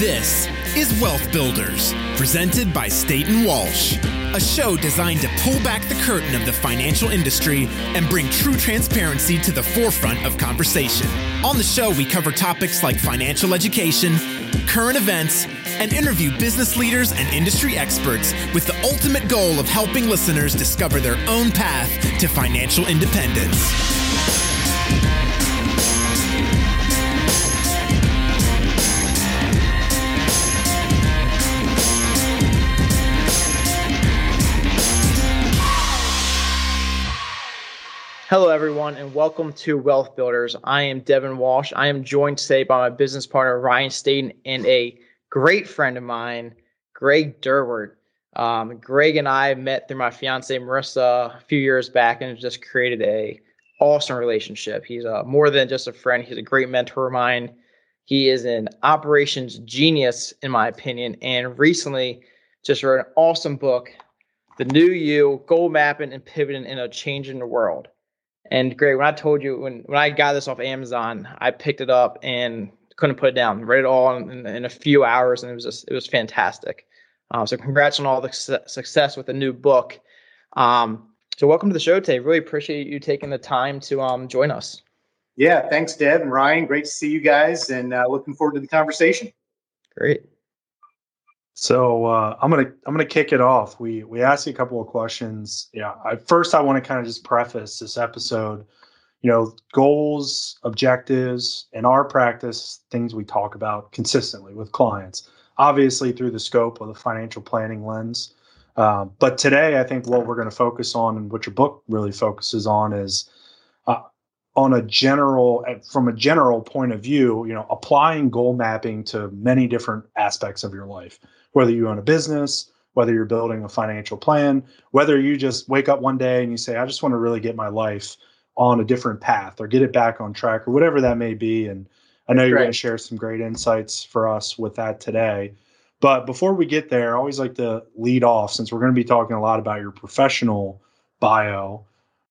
This is Wealth Builders, presented by Staten Walsh, a show designed to pull back the curtain of the financial industry and bring true transparency to the forefront of conversation. On the show, we cover topics like financial education, current events, and interview business leaders and industry experts with the ultimate goal of helping listeners discover their own path to financial independence. Hello, everyone, and welcome to Wealth Builders. I am Devin Walsh. I am joined today by my business partner, Ryan Staten, and a great friend of mine, Greg Durward. Um, Greg and I met through my fiance, Marissa, a few years back and just created a awesome relationship. He's uh, more than just a friend. He's a great mentor of mine. He is an operations genius, in my opinion, and recently just wrote an awesome book, The New You, Goal Mapping and Pivoting in a Changing World. And Greg, when I told you when when I got this off Amazon, I picked it up and couldn't put it down. Read it all in, in a few hours, and it was just it was fantastic. Um, so congrats on all the su- success with the new book. Um, so welcome to the show today. Really appreciate you taking the time to um, join us. Yeah, thanks, Deb and Ryan. Great to see you guys, and uh, looking forward to the conversation. Great. So uh, I'm gonna I'm gonna kick it off. We we asked you a couple of questions. Yeah, I, first I want to kind of just preface this episode. You know, goals, objectives, in our practice, things we talk about consistently with clients. Obviously, through the scope of the financial planning lens. Um, but today, I think what we're going to focus on, and what your book really focuses on, is uh, on a general, from a general point of view. You know, applying goal mapping to many different aspects of your life whether you own a business, whether you're building a financial plan, whether you just wake up one day and you say, I just want to really get my life on a different path or get it back on track or whatever that may be. And I know you're right. going to share some great insights for us with that today. But before we get there, I always like to lead off since we're going to be talking a lot about your professional bio.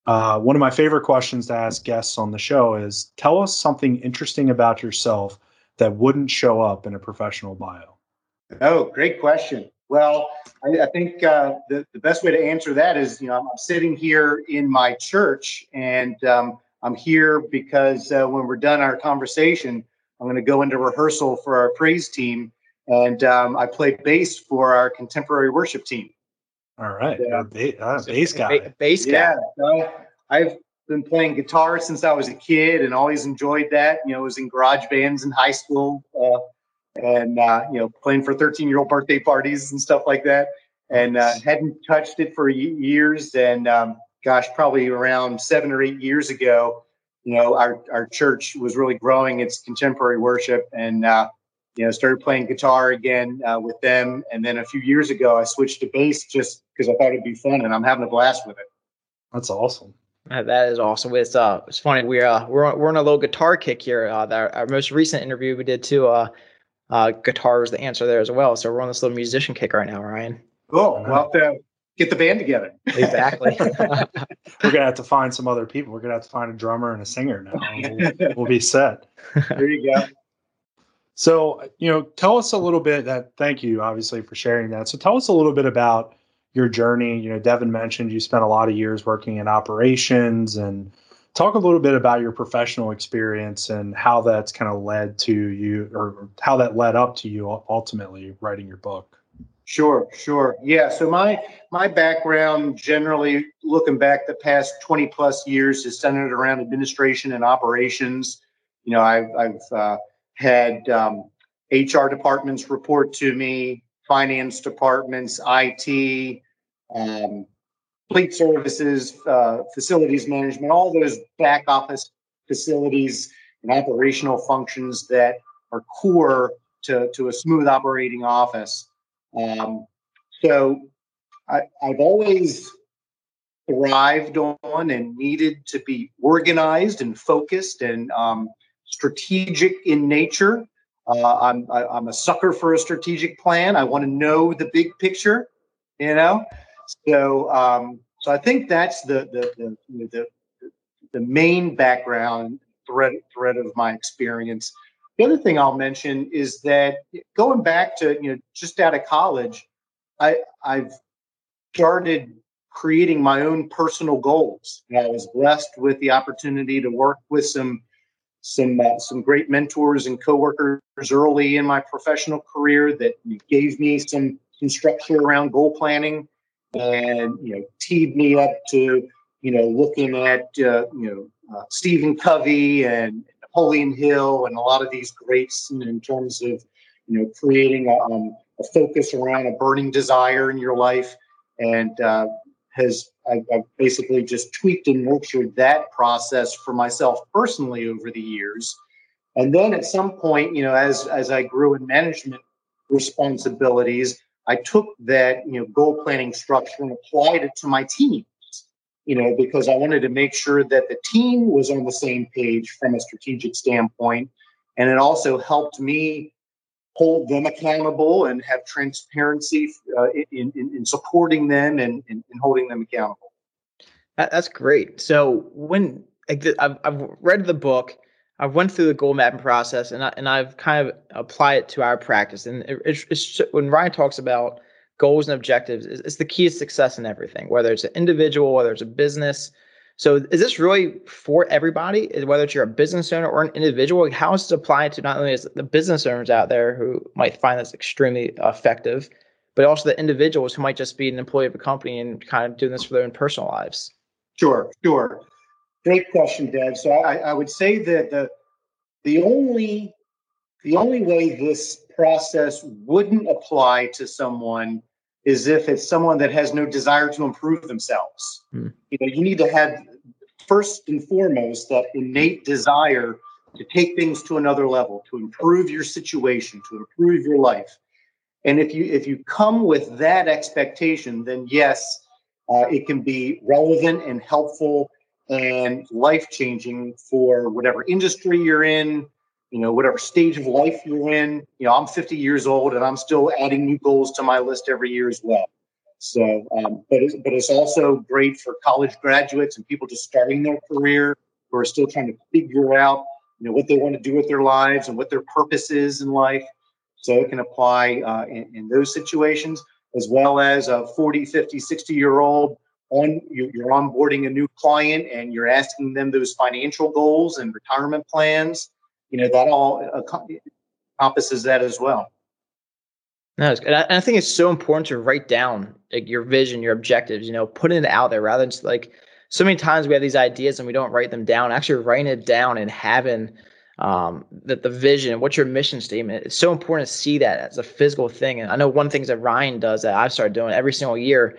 Uh, one of my favorite questions to ask guests on the show is tell us something interesting about yourself that wouldn't show up in a professional bio. Oh, great question. Well, I, I think uh, the, the best way to answer that is, you know, I'm, I'm sitting here in my church and um, I'm here because uh, when we're done our conversation, I'm going to go into rehearsal for our praise team. And um, I play bass for our contemporary worship team. All right. Uh, ba- bass guy. bass guy. Yeah. So I've been playing guitar since I was a kid and always enjoyed that. You know, I was in garage bands in high school. Uh, and uh, you know playing for 13 year old birthday parties and stuff like that and uh, hadn't touched it for years and um, gosh probably around seven or eight years ago you know our, our church was really growing its contemporary worship and uh, you know started playing guitar again uh, with them and then a few years ago i switched to bass just because i thought it'd be fun and i'm having a blast with it that's awesome that is awesome. It's uh, it's funny. We're uh, we're we're on a little guitar kick here. Uh, that our most recent interview we did too. Uh, uh, guitar was the answer there as well. So we're on this little musician kick right now, Ryan. Cool. We'll have to get the band together. Exactly. we're gonna have to find some other people. We're gonna have to find a drummer and a singer now. We'll, we'll be set. There you go. So, you know, tell us a little bit that thank you obviously for sharing that. So tell us a little bit about your journey. You know, Devin mentioned you spent a lot of years working in operations and talk a little bit about your professional experience and how that's kind of led to you or how that led up to you ultimately writing your book. Sure sure. Yeah so my my background generally looking back the past 20 plus years is centered around administration and operations. You know i've, I've uh, had um, hr departments report to me finance departments it um, fleet services, uh, facilities management, all those back office facilities and operational functions that are core to, to a smooth operating office. Um, so I, I've always thrived on and needed to be organized and focused and um, strategic in nature. Uh, I'm, I, am i am a sucker for a strategic plan. I want to know the big picture, you know. So, um, so I think that's the the the, the, the main background thread thread of my experience. The other thing I'll mention is that going back to you know just out of college, I I've started creating my own personal goals. And I was blessed with the opportunity to work with some some uh, some great mentors and coworkers early in my professional career that gave me some some structure around goal planning and you know teed me up to you know looking at uh, you know uh, Stephen Covey and Napoleon Hill and a lot of these greats in, in terms of you know creating a, um, a, focus around a burning desire in your life. And uh, has I, I've basically just tweaked and nurtured that process for myself personally over the years. And then at some point you know as as I grew in management responsibilities I took that you know goal planning structure and applied it to my teams. you know, because I wanted to make sure that the team was on the same page from a strategic standpoint. And it also helped me hold them accountable and have transparency uh, in, in, in, supporting them and in, holding them accountable. That's great. So when I've, I've read the book, I've went through the goal mapping process and I, and I've kind of applied it to our practice. And it, it's, it's when Ryan talks about goals and objectives is, is the key to success in everything, whether it's an individual, whether it's a business. So is this really for everybody, whether it's you're a business owner or an individual? How is it applied to not only the business owners out there who might find this extremely effective, but also the individuals who might just be an employee of a company and kind of doing this for their own personal lives? Sure, sure. Great question, Dad. So I, I would say that the the only the only way this process wouldn't apply to someone is if it's someone that has no desire to improve themselves. Hmm. You know, you need to have first and foremost that innate desire to take things to another level, to improve your situation, to improve your life. And if you if you come with that expectation, then yes, uh, it can be relevant and helpful and life changing for whatever industry you're in, you know, whatever stage of life you're in. You know, I'm 50 years old and I'm still adding new goals to my list every year as well. So, um, but it's, but it's also great for college graduates and people just starting their career who are still trying to figure out, you know, what they want to do with their lives and what their purpose is in life. So it can apply uh, in, in, those situations as well as a 40, 50, 60 year old on you're onboarding a new client and you're asking them those financial goals and retirement plans you know that all encompasses that as well. No, I, and I think it's so important to write down like your vision, your objectives. You know, putting it out there rather than just like so many times we have these ideas and we don't write them down. Actually, writing it down and having um, that the vision, what's your mission statement? It's so important to see that as a physical thing. And I know one thing that Ryan does that I've started doing every single year.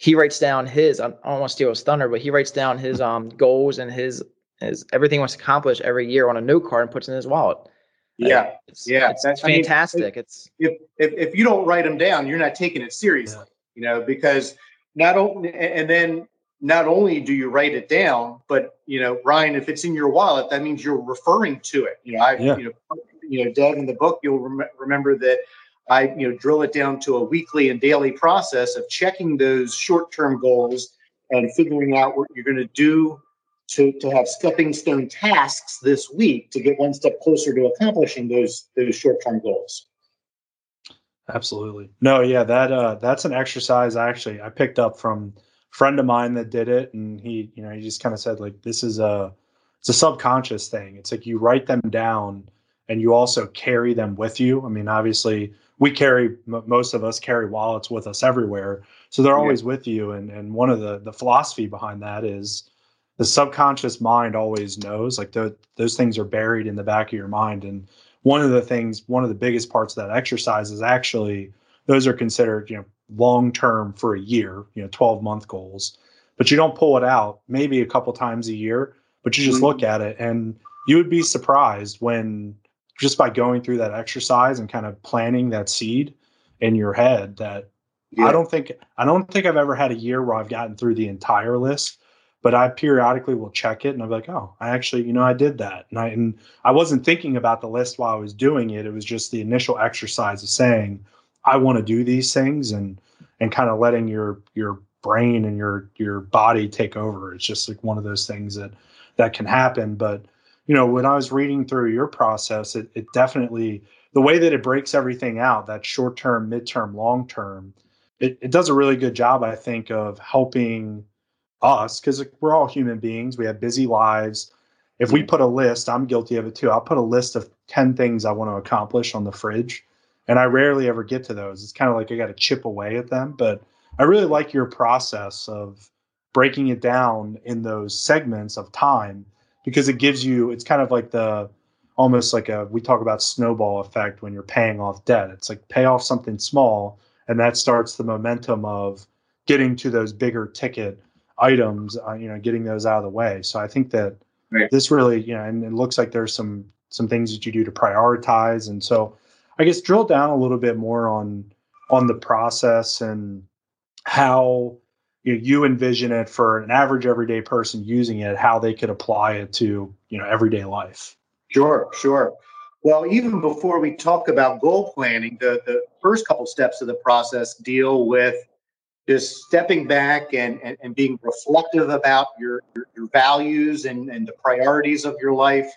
He writes down his. I don't want to steal his thunder, but he writes down his um, goals and his is everything he wants to accomplish every year on a note card and puts in his wallet. Yeah, it's, yeah, it's, it's fantastic. I mean, it's if, if if you don't write them down, you're not taking it seriously. Yeah. You know, because not only and then not only do you write it down, but you know, Ryan, if it's in your wallet, that means you're referring to it. You know, I yeah. you know, you know, Doug in the book, you'll rem- remember that I you know drill it down to a weekly and daily process of checking those short-term goals and figuring out what you're going to do to, to have stepping stone tasks this week to get one step closer to accomplishing those those short-term goals. Absolutely. No yeah that uh that's an exercise I actually i picked up from a friend of mine that did it and he you know he just kind of said like this is a it's a subconscious thing. It's like you write them down and you also carry them with you. I mean obviously we carry most of us carry wallets with us everywhere so they're always yeah. with you and and one of the the philosophy behind that is the subconscious mind always knows like the, those things are buried in the back of your mind and one of the things one of the biggest parts of that exercise is actually those are considered you know long term for a year you know 12 month goals but you don't pull it out maybe a couple times a year but you just mm-hmm. look at it and you would be surprised when just by going through that exercise and kind of planting that seed in your head that yeah. I don't think I don't think I've ever had a year where I've gotten through the entire list but I periodically will check it and I'm like, oh, I actually, you know, I did that. And I and I wasn't thinking about the list while I was doing it. It was just the initial exercise of saying, I want to do these things and and kind of letting your your brain and your your body take over. It's just like one of those things that that can happen. But you know, when I was reading through your process, it, it definitely the way that it breaks everything out, that short term, midterm, long term, it, it does a really good job, I think, of helping us because we're all human beings. We have busy lives. If we put a list, I'm guilty of it too. I'll put a list of 10 things I want to accomplish on the fridge, and I rarely ever get to those. It's kind of like I got to chip away at them. But I really like your process of breaking it down in those segments of time because it gives you, it's kind of like the, almost like a we talk about snowball effect when you're paying off debt. It's like pay off something small and that starts the momentum of getting to those bigger ticket items uh, you know getting those out of the way. So i think that right. this really you know and it looks like there's some some things that you do to prioritize. And so i guess drill down a little bit more on on the process and how you, know, you envision it for an average everyday person using it how they could apply it to you know everyday life Sure, sure. Well, even before we talk about goal planning, the, the first couple steps of the process deal with just stepping back and, and, and being reflective about your, your, your, values and, and the priorities of your life.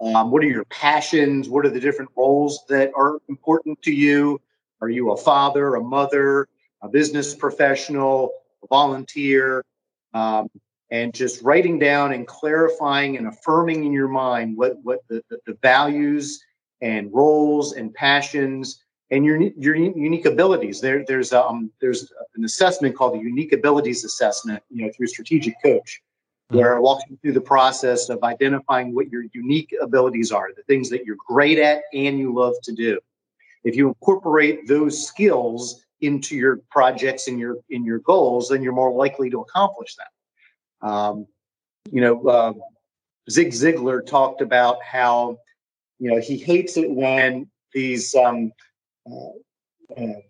Um, what are your passions? What are the different roles that are important to you? Are you a father, a mother, a business professional, volunteer? Um, and just writing down and clarifying and affirming in your mind what what the, the, the values and roles and passions and your your unique abilities. There there's um there's an assessment called the unique abilities assessment, you know, through Strategic Coach, mm-hmm. where I walk you through the process of identifying what your unique abilities are, the things that you're great at and you love to do. If you incorporate those skills into your projects and your in your goals, then you're more likely to accomplish them. Um, you know, uh, Zig Ziglar talked about how, you know, he hates it when these um, uh, uh,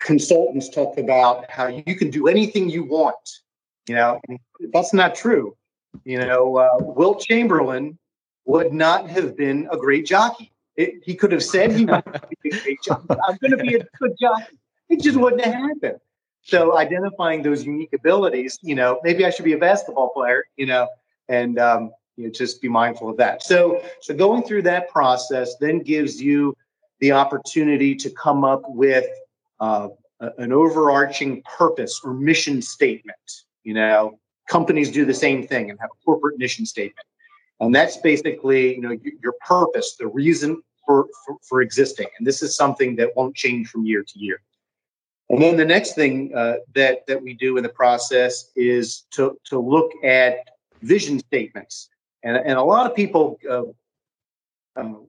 consultants talk about how you can do anything you want. You know, that's not true. You know, uh, Wilt Chamberlain would not have been a great jockey. It, he could have said he might be a great jockey. I'm going to be a good jockey. It just wouldn't have happened. So identifying those unique abilities, you know, maybe I should be a basketball player, you know, and um, you know, just be mindful of that. So, so going through that process then gives you the opportunity to come up with uh, an overarching purpose or mission statement. You know, companies do the same thing and have a corporate mission statement, and that's basically you know your purpose, the reason for, for, for existing. And this is something that won't change from year to year. And then the next thing uh, that that we do in the process is to to look at vision statements, and and a lot of people uh, um,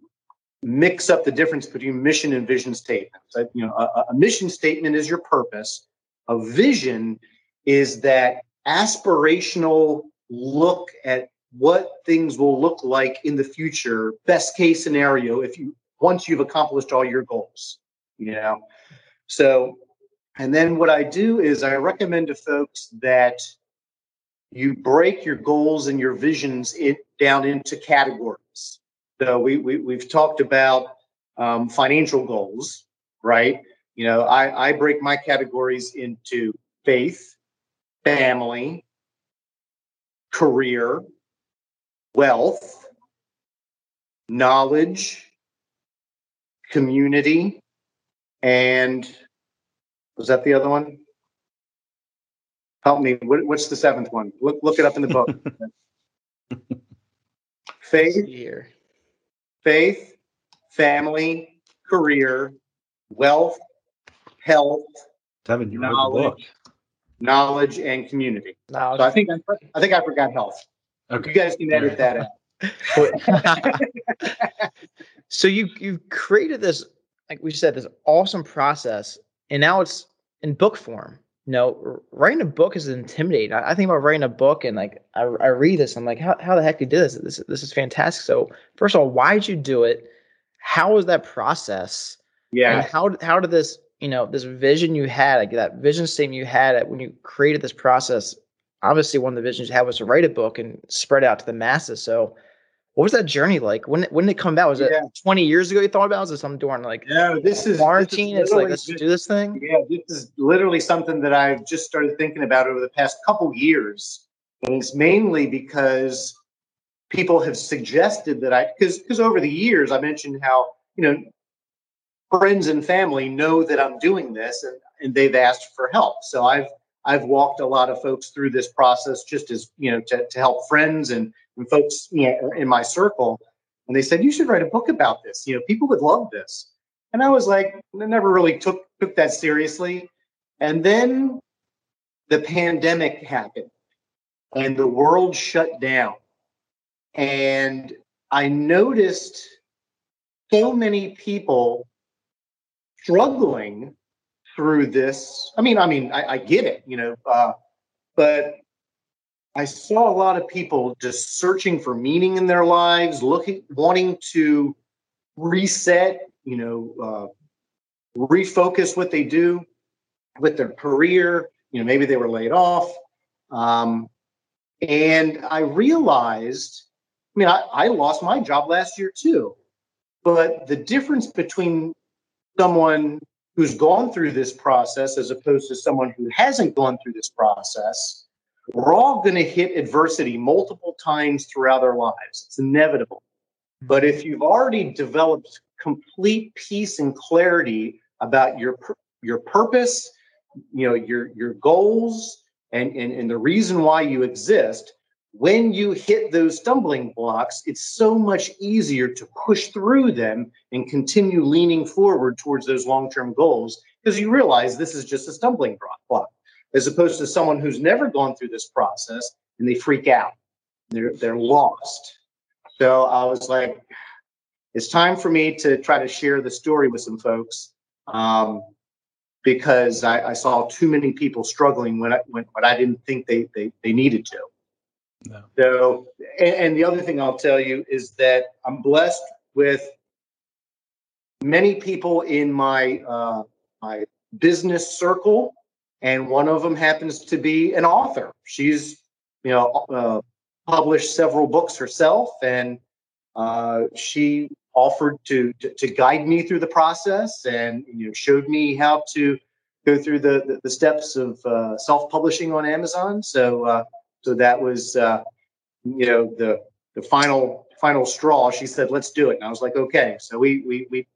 mix up the difference between mission and vision statements. Uh, you know, a, a mission statement is your purpose. A vision is that aspirational look at what things will look like in the future, best case scenario, if you once you've accomplished all your goals. You know, so and then what I do is I recommend to folks that you break your goals and your visions it down into categories. So we, we we've talked about um, financial goals, right? You know, I, I break my categories into faith, family, career, wealth, knowledge, community, and was that the other one? Help me. What, what's the seventh one? Look, look it up in the book. faith, here. faith, family, career, wealth, health, Devin, you knowledge, knowledge, and community. Knowledge. So I think I, I think I forgot health. Okay. You guys can edit that out. so you you created this, like we said, this awesome process, and now it's in book form. You know, writing a book is intimidating. I, I think about writing a book and like I, I read this, I'm like, how, how the heck did you do this? This this is fantastic. So first of all, why did you do it? How was that process? Yeah. And how how did this you know this vision you had like that vision statement you had when you created this process? Obviously, one of the visions you had was to write a book and spread out to the masses. So what was that journey like? When when did it come about? Was yeah. it 20 years ago you thought about? It? Was it something during like no, this is quarantine? This is it's like let's just, do this thing. Yeah, this is literally something that I've just started thinking about over the past couple years, and it's mainly because people have suggested that I, because because over the years I mentioned how you know friends and family know that I'm doing this, and and they've asked for help. So I've I've walked a lot of folks through this process just as you know to, to help friends and, and folks you know, in my circle. And they said you should write a book about this. You know, people would love this. And I was like, I never really took took that seriously. And then the pandemic happened, and the world shut down. And I noticed so many people struggling through this. I mean, I mean, I, I get it, you know, uh, but I saw a lot of people just searching for meaning in their lives, looking, wanting to reset, you know, uh, refocus what they do with their career. You know, maybe they were laid off. Um, and I realized, I mean, I, I lost my job last year too. But the difference between someone who's gone through this process as opposed to someone who hasn't gone through this process, we're all going to hit adversity multiple times throughout our lives. It's inevitable. Hmm. But if you've already developed complete peace and clarity about your your purpose, you know, your your goals and, and, and the reason why you exist, when you hit those stumbling blocks, it's so much easier to push through them and continue leaning forward towards those long term goals because you realize this is just a stumbling block, as opposed to someone who's never gone through this process and they freak out. They're, they're lost. So I was like, it's time for me to try to share the story with some folks um, because I, I, saw too many people struggling when I, when, when I didn't think they, they, they needed to. No. So, and, and the other thing I'll tell you is that I'm blessed with many people in my uh, my business circle, and one of them happens to be an author. She's you know uh, published several books herself, and uh, she offered to, to, to guide me through the process, and you know showed me how to go through the the, the steps of uh, self publishing on Amazon. So uh, so that was, uh, you know, the the final final straw. She said, "Let's do it." And I was like, "Okay." So we we we,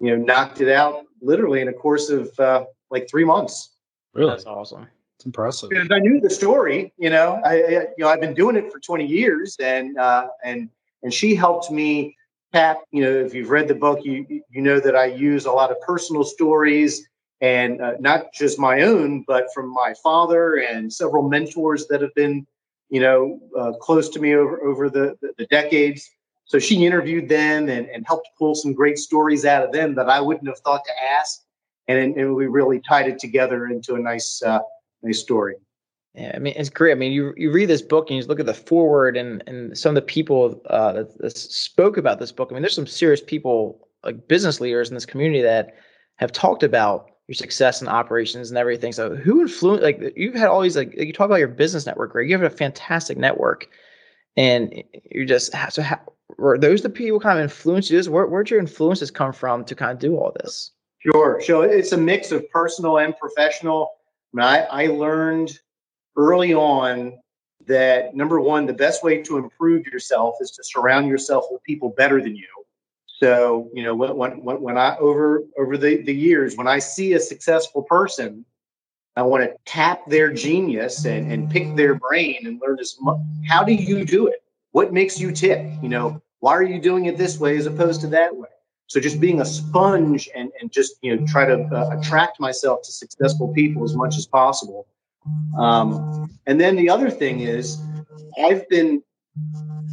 you know, knocked it out literally in a course of uh, like three months. Really, that's awesome. It's impressive. Because I knew the story. You know, I, I, you know I've been doing it for 20 years, and uh, and and she helped me tap. You know, if you've read the book, you you know that I use a lot of personal stories and uh, not just my own, but from my father and several mentors that have been, you know, uh, close to me over over the, the, the decades. So she interviewed them and, and helped pull some great stories out of them that I wouldn't have thought to ask, and, and we really tied it together into a nice uh, nice story. Yeah, I mean it's great. I mean, you you read this book and you look at the foreword and and some of the people uh, that, that spoke about this book. I mean, there's some serious people like business leaders in this community that have talked about your success in operations and everything. So who influenced like you've had all these like you talk about your business network, right? You have a fantastic network, and you just have so how, were those the people kind of influence you? Where where'd your influences come from to kind of do all this? Sure, So It's a mix of personal and professional. I, I learned early on that number one, the best way to improve yourself is to surround yourself with people better than you. So, you know, when, when, when I over over the, the years, when I see a successful person, I want to tap their genius and, and pick their brain and learn as much. How do you do it? What makes you tick? You know, why are you doing it this way as opposed to that way? So just being a sponge and, and just, you know, try to uh, attract myself to successful people as much as possible. Um, and then the other thing is I've been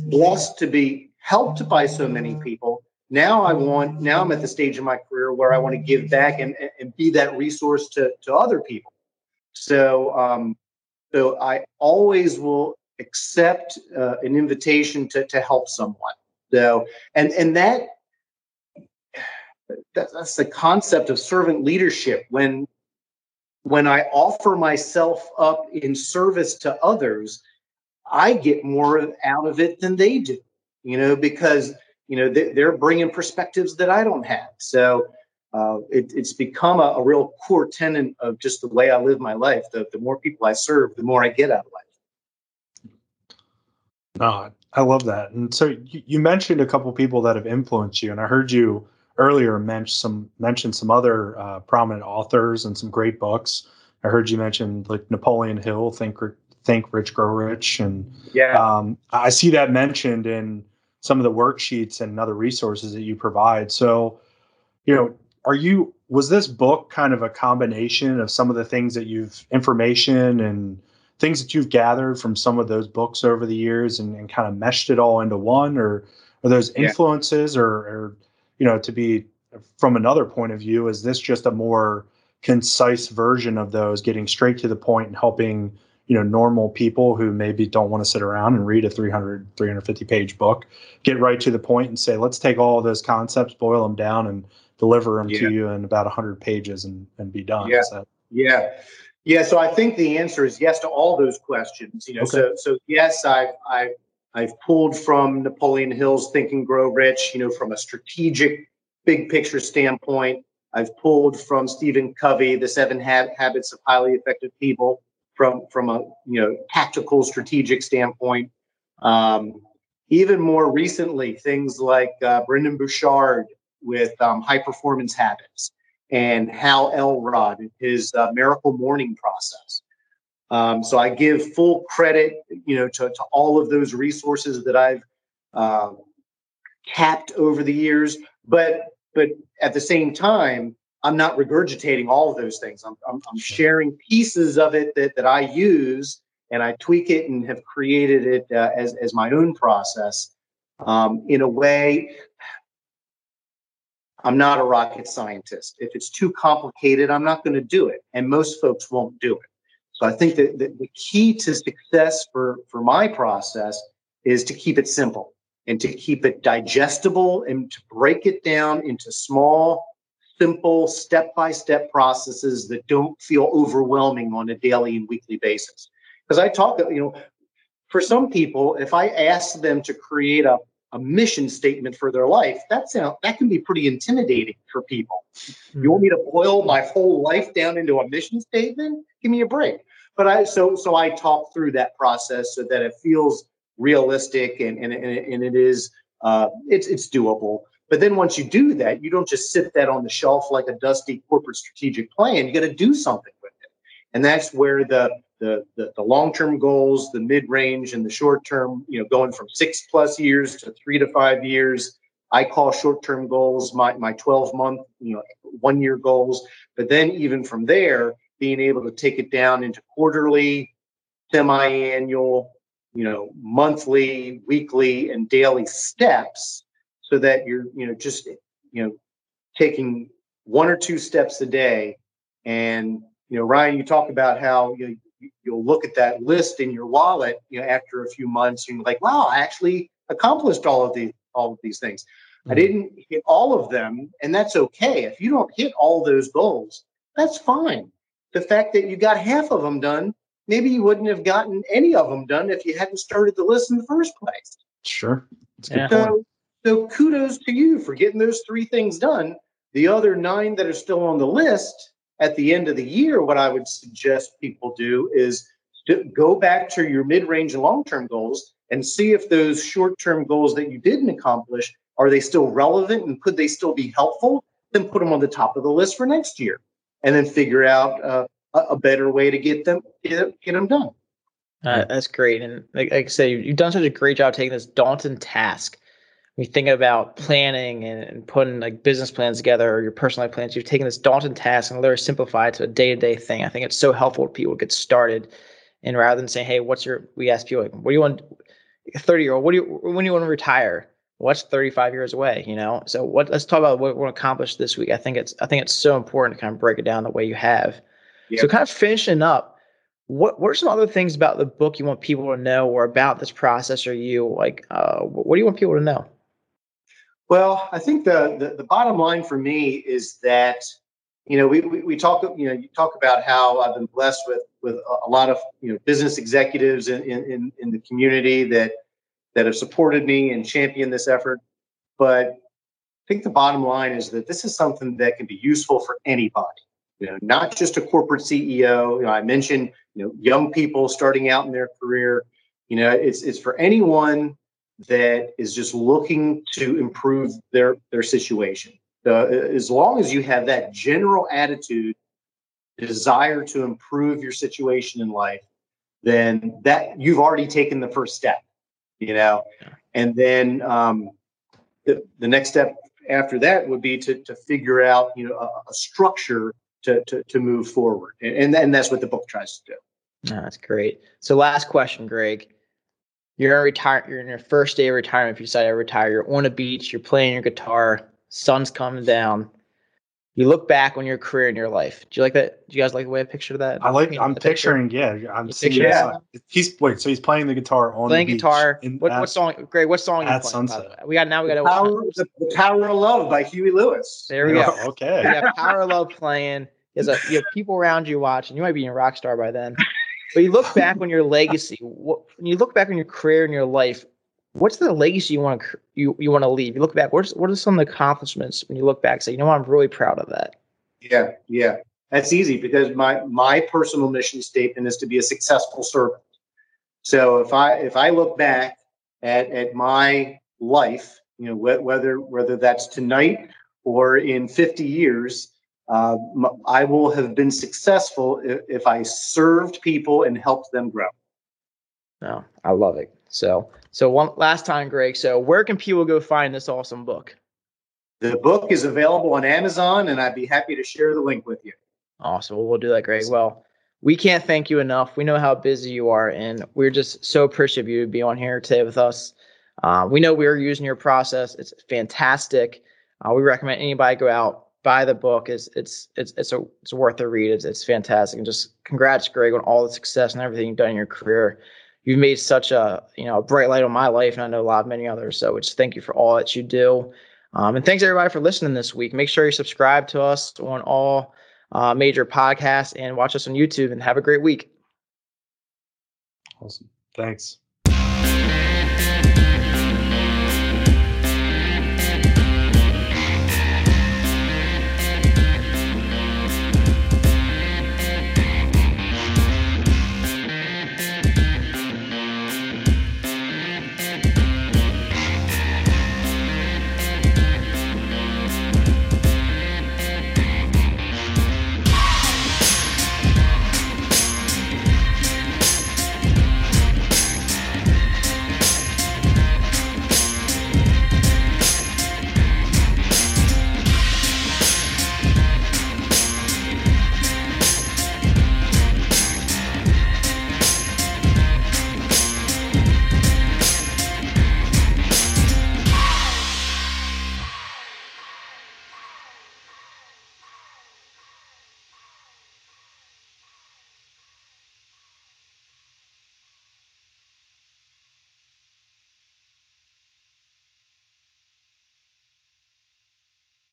blessed to be helped by so many people now I want, now I'm at the stage in my career where I want to give back and, and be that resource to, to other people. So, um, so I always will accept uh, an invitation to, to help someone. So, and, and that, that's the concept of servant leadership. When, when I offer myself up in service to others, I get more out of it than they do, you know, because you know they're bringing perspectives that i don't have so uh, it, it's become a, a, real core tenet of just the way i live my life the, the more people i serve the more i get out of life no I love that. And so you, you mentioned a couple people that have influenced you, and I heard you earlier mention some mention some other uh, prominent authors and some great books. I heard you mention like Napoleon Hill, Think Think Rich Grow Rich, and yeah, um, I see that mentioned in some of the worksheets and other resources that you provide. So, you know, are you was this book kind of a combination of some of the things that you've information and things that you've gathered from some of those books over the years and, and kind of meshed it all into one or are those influences yeah. or, or you know to be from another point of view is this just a more concise version of those getting straight to the point and helping you know normal people who maybe don't want to sit around and read a 300 350 page book get right to the point and say let's take all of those concepts boil them down and deliver them yeah. to you in about 100 pages and, and be done. Yeah. Yeah. Yeah so i think the answer is yes to all those questions you know okay. so so yes i've i've i've pulled from napoleon hill's think and grow rich you know from a strategic big picture standpoint. I've pulled from stephen covey the seven habits of highly effective people from from a you know tactical strategic standpoint. Um, even more recently, things like uh, Brendon Burchard with um, high performance habits and Hal Elrod, his uh, miracle morning process. Um, so I give full credit, you know, to, to all of those resources that I've uh, capped over the years. But but at the same time, I'm not regurgitating all of those things. I'm, I'm, I'm, sharing pieces of it that, that I use and I tweak it and have created it uh, as, as my own process um, in a way. I'm not a rocket scientist. If it's too complicated, I'm not going to do it. And most folks won't do it. So I think that the, the key to success for, for my process is to keep it simple and to keep it digestible and to break it down into small simple step-by-step processes that don't feel overwhelming on a daily and weekly basis. Because i talk you know for some people if i ask them to create a, a mission statement for their life that sound that can be pretty intimidating for people. You want me to boil my whole life down into a mission statement? Give me a break. But i so so i talk through that process so that it feels realistic and and, and it is uh, it's it's doable but then once you do that, you don't just sit that on the shelf like a dusty corporate strategic plan. You got to do something with it. And that's where the the, the, the long-term goals, the mid-range and the short-term, you know, going from six plus years to three to five years. I call short-term goals my, my 12-month, you know, one-year goals. But then even from there, being able to take it down into quarterly, semi-annual, you know, monthly, weekly, and daily steps so that you're you know just you know taking one or two steps a day. And you know ryan you talk about how you you'll look at that list in your wallet you know after a few months and you're like wow i actually accomplished all of these all of these things. Mm-hmm. i didn't hit all of them and that's okay. If you don't hit all those goals that's fine. The fact that you got half of them done maybe you wouldn't have gotten any of them done if you hadn't started the list in the first place. Sure. So so kudos to you for getting those three things done. The other nine that are still on the list at the end of the year, what I would suggest people do is go back to your mid-range and long-term goals and see if those short-term goals that you didn't accomplish are they still relevant and could they still be helpful? Then put them on the top of the list for next year and then figure out uh, a better way to get them get, get them done. Uh, that's great. And like, like i say you've done such a great job taking this daunting task you think about planning and, and, putting like business plans together or your personal life plans, you've taken this daunting task and literally simplified to a day to day thing. I think it's so helpful for people to get started. And rather than saying, "Hey, what's your?" We ask people, like, "What do you want?" Thirty year old, what do you? When do you want to retire? What's thirty five years away? You know. So what? Let's talk about what we want to accomplish this week. I think it's. I think it's so important to kind of break it down the way you have. Yep. So kind of finishing up, what what are some other things about the book you want people to know, or about this process, or you like? Uh, what do you want people to know? Well, I think the, the, the bottom line for me is that you know we, we, we talk you know you talk about how I've been blessed with with a lot of you know business executives in in, in the community that that have supported me and championed this effort, but I think the bottom line is that this is something that can be useful for anybody. You know, not just a corporate CEO. You know, I mentioned you know young people starting out in their career. You know, it's it's for anyone that is just looking to improve their their situation. Uh, as long as you have that general attitude, desire to improve your situation in life, then that you've already taken the first step. You know, and then um, the the next step after that would be to to figure out you know a, a structure to, to to move forward, and and that's what the book tries to do. Oh, that's great. So, last question, Greg. You're in retire. You're in your first day of retirement. If you decide to retire, you're on a beach. You're playing your guitar. Sun's coming down. You look back on your career in your life. Do you like that? Do you guys like the way I pictured that? I like. I'm picturing. Picture? Yeah, I'm seeing. Yeah. He's wait. So he's playing the guitar on playing the guitar. What, what song? Greg, what song? At sunset. We got now. We got the power, the, the, power of love by Huey Lewis. There we go. Oh, okay. We got power of love playing. There's a you have people around you watching. You might be in rock star by then. But you look back on your legacy. What, when you look back on your career and your life, what's the legacy you want to you, you want to leave? You look back. What's what are some of the accomplishments when you look back? And say, you know what, I'm really proud of that. Yeah, yeah, that's easy because my my personal mission statement is to be a successful servant. So if I if I look back at at my life, you know, whether whether that's tonight or in 50 years, uh, I will have been successful if, if, I served people and helped them grow. No, oh, I love it. So, so one last time, Greg. So, where can people go find this awesome book? The book is available on Amazon, and I'd be happy to share the link with you. Awesome. Well, we'll do that, Greg. Well, we can't thank you enough. We know how busy you are, and we're just so appreciative of you to be on here today with us. Uh, we know we are using your process; it's fantastic. Uh, we recommend anybody go out buy the book. It's it's it's it's a it's worth a read. It's it's fantastic. And just congrats, Greg, on all the success and everything you've done in your career. You've made such a you know a bright light on my life, and I know a lot of many others. So just thank you for all that you do. Um, and thanks everybody for listening this week. Make sure you subscribe to us on all uh, major podcasts and watch us on YouTube. And have a great week. Awesome. Thanks.